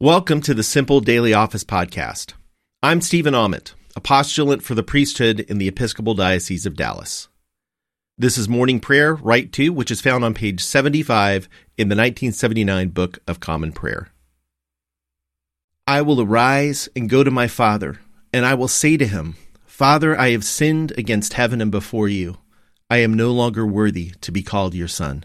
Welcome to the Simple Daily Office Podcast. I'm Stephen Ament, a postulant for the priesthood in the Episcopal Diocese of Dallas. This is morning prayer, Rite Two, which is found on page 75 in the 1979 Book of Common Prayer. I will arise and go to my Father, and I will say to him, Father, I have sinned against heaven and before you. I am no longer worthy to be called your son.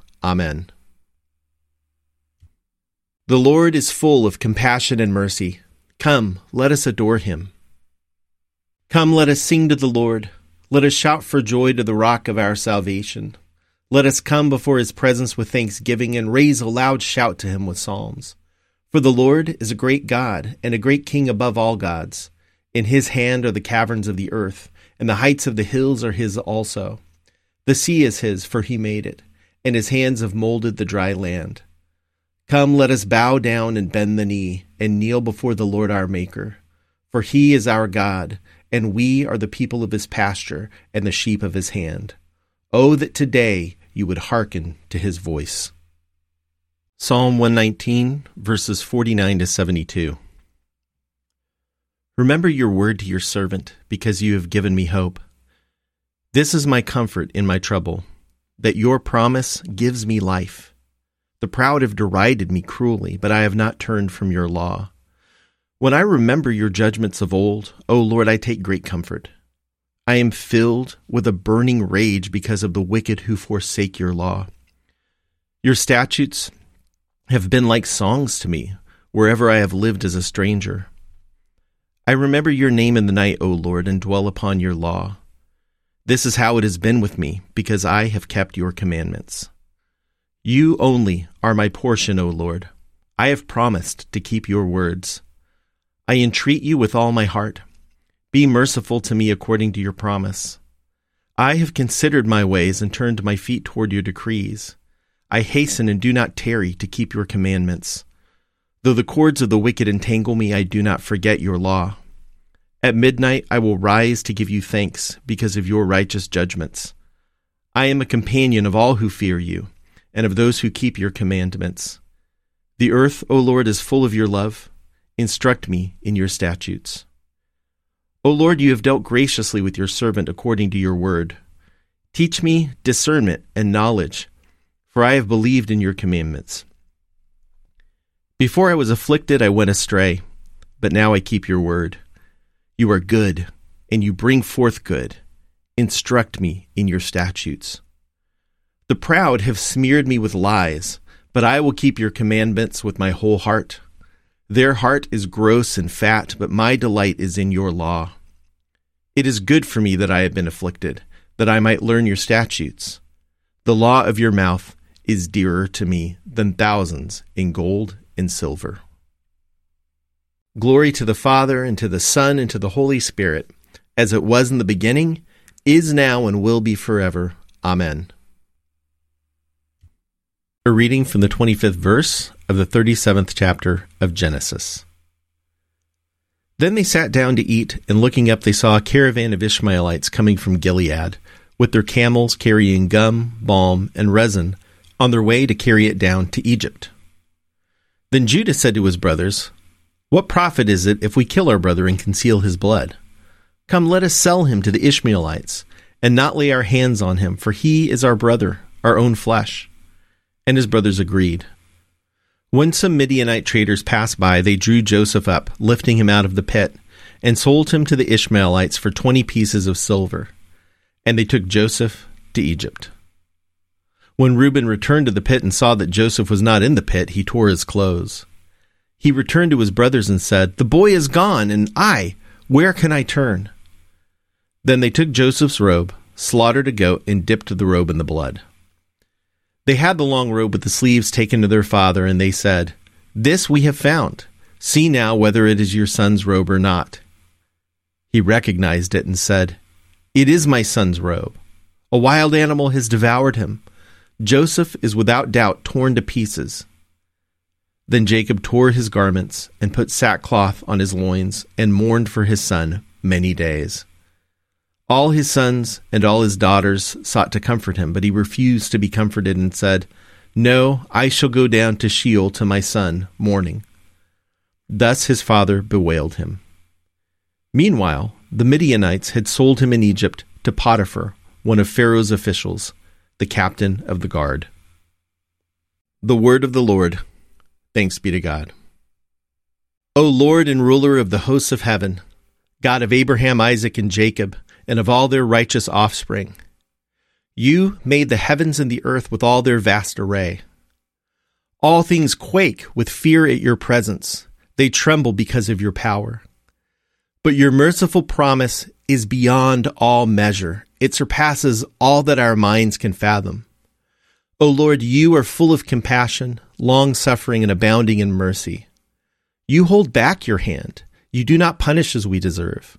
Amen. The Lord is full of compassion and mercy. Come, let us adore him. Come, let us sing to the Lord. Let us shout for joy to the rock of our salvation. Let us come before his presence with thanksgiving and raise a loud shout to him with psalms. For the Lord is a great God and a great King above all gods. In his hand are the caverns of the earth, and the heights of the hills are his also. The sea is his, for he made it and his hands have molded the dry land. Come, let us bow down and bend the knee, and kneel before the Lord our Maker. For he is our God, and we are the people of his pasture and the sheep of his hand. Oh, that today you would hearken to his voice. Psalm 119, verses 49 to 72. Remember your word to your servant, because you have given me hope. This is my comfort in my trouble that your promise gives me life. The proud have derided me cruelly, but I have not turned from your law. When I remember your judgments of old, O Lord, I take great comfort. I am filled with a burning rage because of the wicked who forsake your law. Your statutes have been like songs to me wherever I have lived as a stranger. I remember your name in the night, O Lord, and dwell upon your law. This is how it has been with me, because I have kept your commandments. You only are my portion, O Lord. I have promised to keep your words. I entreat you with all my heart. Be merciful to me according to your promise. I have considered my ways and turned my feet toward your decrees. I hasten and do not tarry to keep your commandments. Though the cords of the wicked entangle me, I do not forget your law. At midnight I will rise to give you thanks because of your righteous judgments. I am a companion of all who fear you, and of those who keep your commandments. The earth, O Lord, is full of your love. Instruct me in your statutes. O Lord, you have dealt graciously with your servant according to your word. Teach me discernment and knowledge, for I have believed in your commandments. Before I was afflicted, I went astray, but now I keep your word. You are good, and you bring forth good. Instruct me in your statutes. The proud have smeared me with lies, but I will keep your commandments with my whole heart. Their heart is gross and fat, but my delight is in your law. It is good for me that I have been afflicted, that I might learn your statutes. The law of your mouth is dearer to me than thousands in gold and silver. Glory to the Father, and to the Son, and to the Holy Spirit, as it was in the beginning, is now, and will be forever. Amen. A reading from the 25th verse of the 37th chapter of Genesis. Then they sat down to eat, and looking up, they saw a caravan of Ishmaelites coming from Gilead, with their camels carrying gum, balm, and resin, on their way to carry it down to Egypt. Then Judah said to his brothers, What profit is it if we kill our brother and conceal his blood? Come, let us sell him to the Ishmaelites, and not lay our hands on him, for he is our brother, our own flesh and his brothers agreed. When some Midianite traders passed by, they drew Joseph up, lifting him out of the pit, and sold him to the Ishmaelites for twenty pieces of silver. And they took Joseph to Egypt. When Reuben returned to the pit and saw that Joseph was not in the pit, he tore his clothes. He returned to his brothers and said, The boy is gone, and I, where can I turn? Then they took Joseph's robe, slaughtered a goat, and dipped the robe in the blood. They had the long robe with the sleeves taken to their father, and they said, This we have found. See now whether it is your son's robe or not. He recognized it and said, It is my son's robe. A wild animal has devoured him. Joseph is without doubt torn to pieces. Then Jacob tore his garments and put sackcloth on his loins and mourned for his son many days. All his sons and all his daughters sought to comfort him, but he refused to be comforted and said, No, I shall go down to Sheol to my son, mourning. Thus his father bewailed him. Meanwhile, the Midianites had sold him in Egypt to Potiphar, one of Pharaoh's officials, the captain of the guard. The word of the Lord. Thanks be to God. O Lord and ruler of the hosts of heaven, God of Abraham, Isaac, and Jacob, and of all their righteous offspring. You made the heavens and the earth with all their vast array. All things quake with fear at your presence, they tremble because of your power. But your merciful promise is beyond all measure, it surpasses all that our minds can fathom. O Lord, you are full of compassion, long suffering, and abounding in mercy. You hold back your hand, you do not punish as we deserve.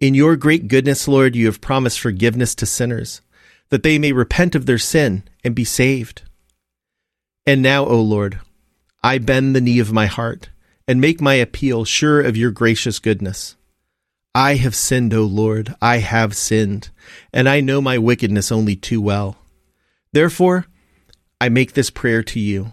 In your great goodness, Lord, you have promised forgiveness to sinners, that they may repent of their sin and be saved. And now, O Lord, I bend the knee of my heart and make my appeal sure of your gracious goodness. I have sinned, O Lord, I have sinned, and I know my wickedness only too well. Therefore, I make this prayer to you.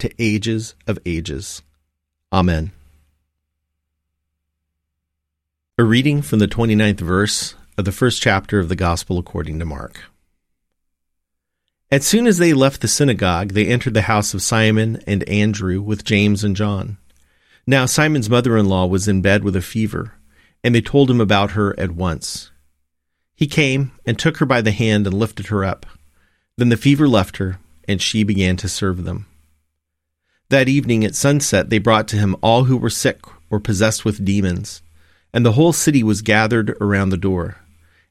to ages of ages. Amen. A reading from the 29th verse of the first chapter of the Gospel according to Mark. As soon as they left the synagogue, they entered the house of Simon and Andrew with James and John. Now Simon's mother in law was in bed with a fever, and they told him about her at once. He came and took her by the hand and lifted her up. Then the fever left her, and she began to serve them. That evening at sunset, they brought to him all who were sick or possessed with demons and the whole city was gathered around the door.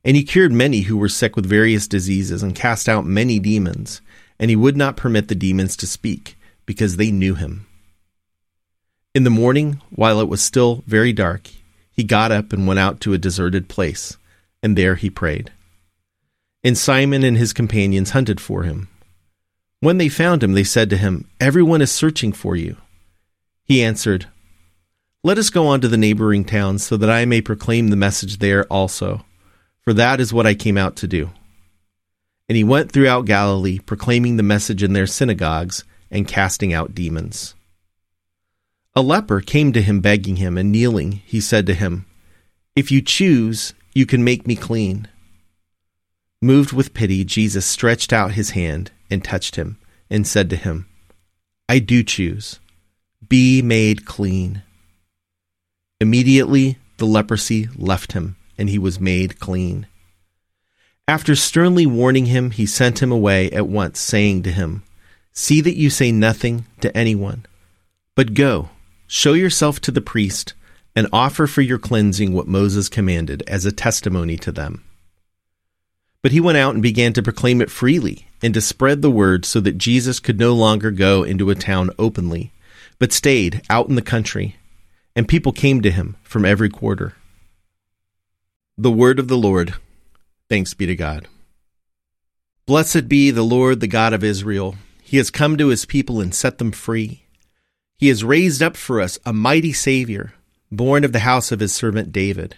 And he cured many who were sick with various diseases, and cast out many demons, and he would not permit the demons to speak, because they knew him. In the morning, while it was still very dark, he got up and went out to a deserted place, and there he prayed. And Simon and his companions hunted for him. When they found him, they said to him, Everyone is searching for you. He answered, let us go on to the neighboring towns, so that I may proclaim the message there also, for that is what I came out to do. And he went throughout Galilee, proclaiming the message in their synagogues and casting out demons. A leper came to him begging him, and kneeling, he said to him, If you choose, you can make me clean. Moved with pity, Jesus stretched out his hand and touched him, and said to him, I do choose. Be made clean. Immediately the leprosy left him, and he was made clean. After sternly warning him, he sent him away at once, saying to him, See that you say nothing to anyone, but go, show yourself to the priest, and offer for your cleansing what Moses commanded as a testimony to them. But he went out and began to proclaim it freely and to spread the word so that Jesus could no longer go into a town openly, but stayed out in the country, and people came to him from every quarter. The word of the Lord. Thanks be to God. Blessed be the Lord, the God of Israel. He has come to his people and set them free. He has raised up for us a mighty Savior, born of the house of his servant David.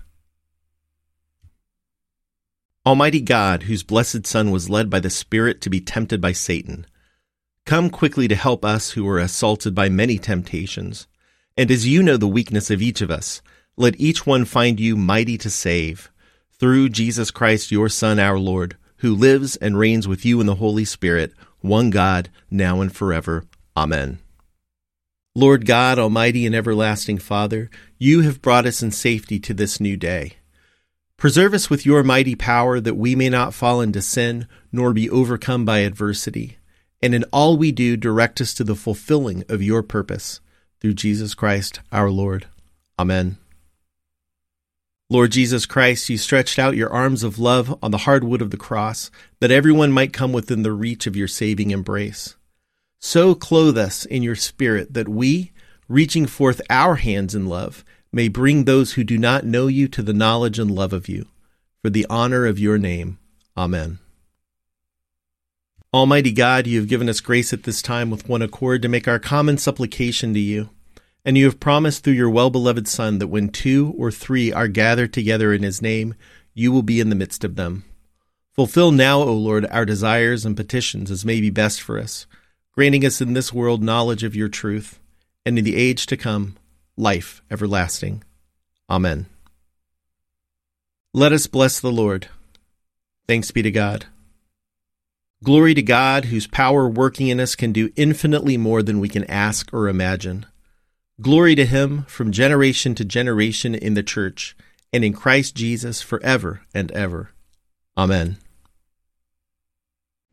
Almighty God, whose blessed Son was led by the Spirit to be tempted by Satan, come quickly to help us who are assaulted by many temptations. And as you know the weakness of each of us, let each one find you mighty to save, through Jesus Christ, your Son, our Lord, who lives and reigns with you in the Holy Spirit, one God, now and forever. Amen. Lord God, Almighty and everlasting Father, you have brought us in safety to this new day. Preserve us with your mighty power that we may not fall into sin nor be overcome by adversity. And in all we do, direct us to the fulfilling of your purpose. Through Jesus Christ our Lord. Amen. Lord Jesus Christ, you stretched out your arms of love on the hard wood of the cross, that everyone might come within the reach of your saving embrace. So clothe us in your Spirit that we, reaching forth our hands in love, may bring those who do not know you to the knowledge and love of you, for the honor of your name. Amen. Almighty God, you have given us grace at this time with one accord to make our common supplication to you. And you have promised through your well beloved Son that when two or three are gathered together in his name, you will be in the midst of them. Fulfill now, O Lord, our desires and petitions as may be best for us. granting us in this world knowledge of your truth, and in the age to come, life everlasting. Amen. Let us bless the Lord. Thanks be to God. Glory to God, whose power working in us can do infinitely more than we can ask or imagine. Glory to Him from generation to generation in the church and in Christ Jesus forever and ever. Amen.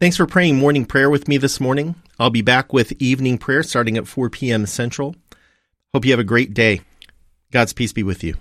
Thanks for praying morning prayer with me this morning. I'll be back with evening prayer starting at 4 p.m. Central. Hope you have a great day. God's peace be with you.